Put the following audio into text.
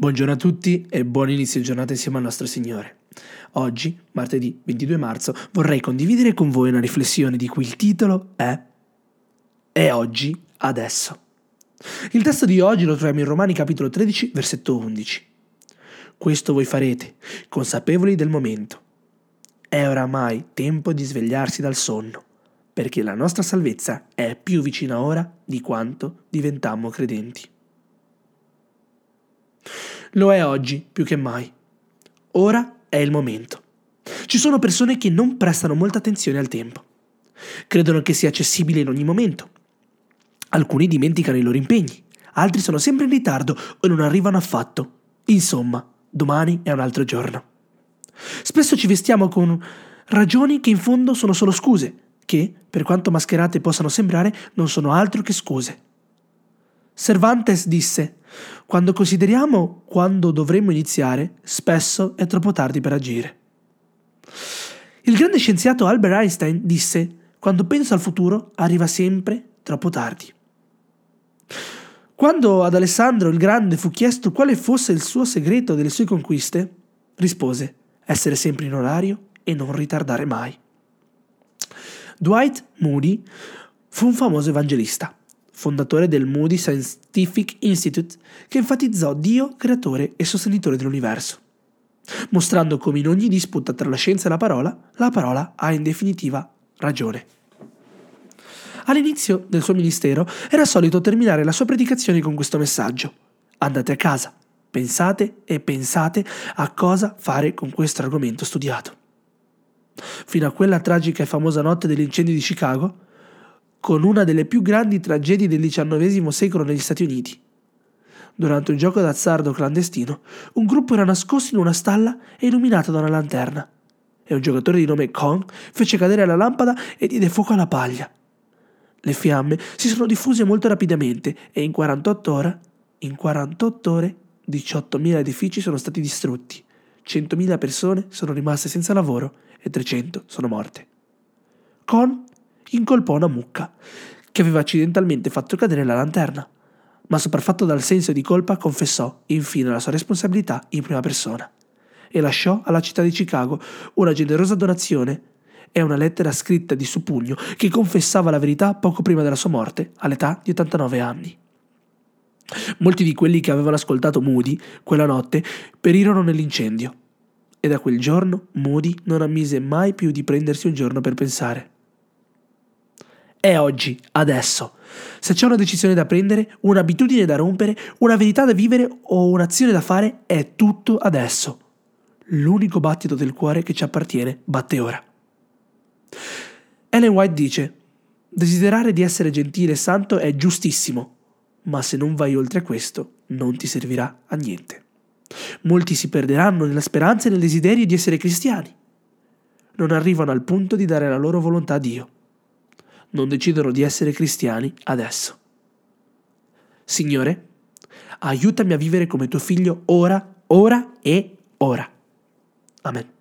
Buongiorno a tutti e buon inizio giornata insieme al nostro Signore. Oggi, martedì 22 marzo, vorrei condividere con voi una riflessione di cui il titolo è È oggi, adesso. Il testo di oggi lo troviamo in Romani capitolo 13, versetto 11. Questo voi farete, consapevoli del momento. È oramai tempo di svegliarsi dal sonno, perché la nostra salvezza è più vicina ora di quanto diventammo credenti. Lo è oggi più che mai. Ora è il momento. Ci sono persone che non prestano molta attenzione al tempo. Credono che sia accessibile in ogni momento. Alcuni dimenticano i loro impegni, altri sono sempre in ritardo o non arrivano affatto. Insomma, domani è un altro giorno. Spesso ci vestiamo con ragioni che in fondo sono solo scuse, che, per quanto mascherate possano sembrare, non sono altro che scuse. Cervantes disse, quando consideriamo quando dovremmo iniziare, spesso è troppo tardi per agire. Il grande scienziato Albert Einstein disse, quando penso al futuro arriva sempre troppo tardi. Quando ad Alessandro il Grande fu chiesto quale fosse il suo segreto delle sue conquiste, rispose essere sempre in orario e non ritardare mai. Dwight Moody fu un famoso evangelista fondatore del Moody Scientific Institute, che enfatizzò Dio creatore e sostenitore dell'universo, mostrando come in ogni disputa tra la scienza e la parola, la parola ha in definitiva ragione. All'inizio del suo ministero era solito terminare la sua predicazione con questo messaggio. Andate a casa, pensate e pensate a cosa fare con questo argomento studiato. Fino a quella tragica e famosa notte dell'incendio di Chicago, con una delle più grandi tragedie del XIX secolo negli Stati Uniti. Durante un gioco d'azzardo clandestino, un gruppo era nascosto in una stalla e illuminato da una lanterna, e un giocatore di nome Kong fece cadere la lampada e diede fuoco alla paglia. Le fiamme si sono diffuse molto rapidamente e in 48 ore, in 48 ore 18.000 edifici sono stati distrutti, 100.000 persone sono rimaste senza lavoro e 300 sono morte. Con incolpò una mucca, che aveva accidentalmente fatto cadere la lanterna, ma sopraffatto dal senso di colpa confessò infine la sua responsabilità in prima persona e lasciò alla città di Chicago una generosa donazione e una lettera scritta di suo pugno che confessava la verità poco prima della sua morte, all'età di 89 anni. Molti di quelli che avevano ascoltato Moody quella notte perirono nell'incendio e da quel giorno Moody non ammise mai più di prendersi un giorno per pensare. È oggi, adesso. Se c'è una decisione da prendere, un'abitudine da rompere, una verità da vivere o un'azione da fare, è tutto adesso. L'unico battito del cuore che ci appartiene batte ora. Ellen White dice, desiderare di essere gentile e santo è giustissimo, ma se non vai oltre questo non ti servirà a niente. Molti si perderanno nella speranza e nel desiderio di essere cristiani. Non arrivano al punto di dare la loro volontà a Dio non decidono di essere cristiani adesso. Signore, aiutami a vivere come tuo figlio ora, ora e ora. Amen.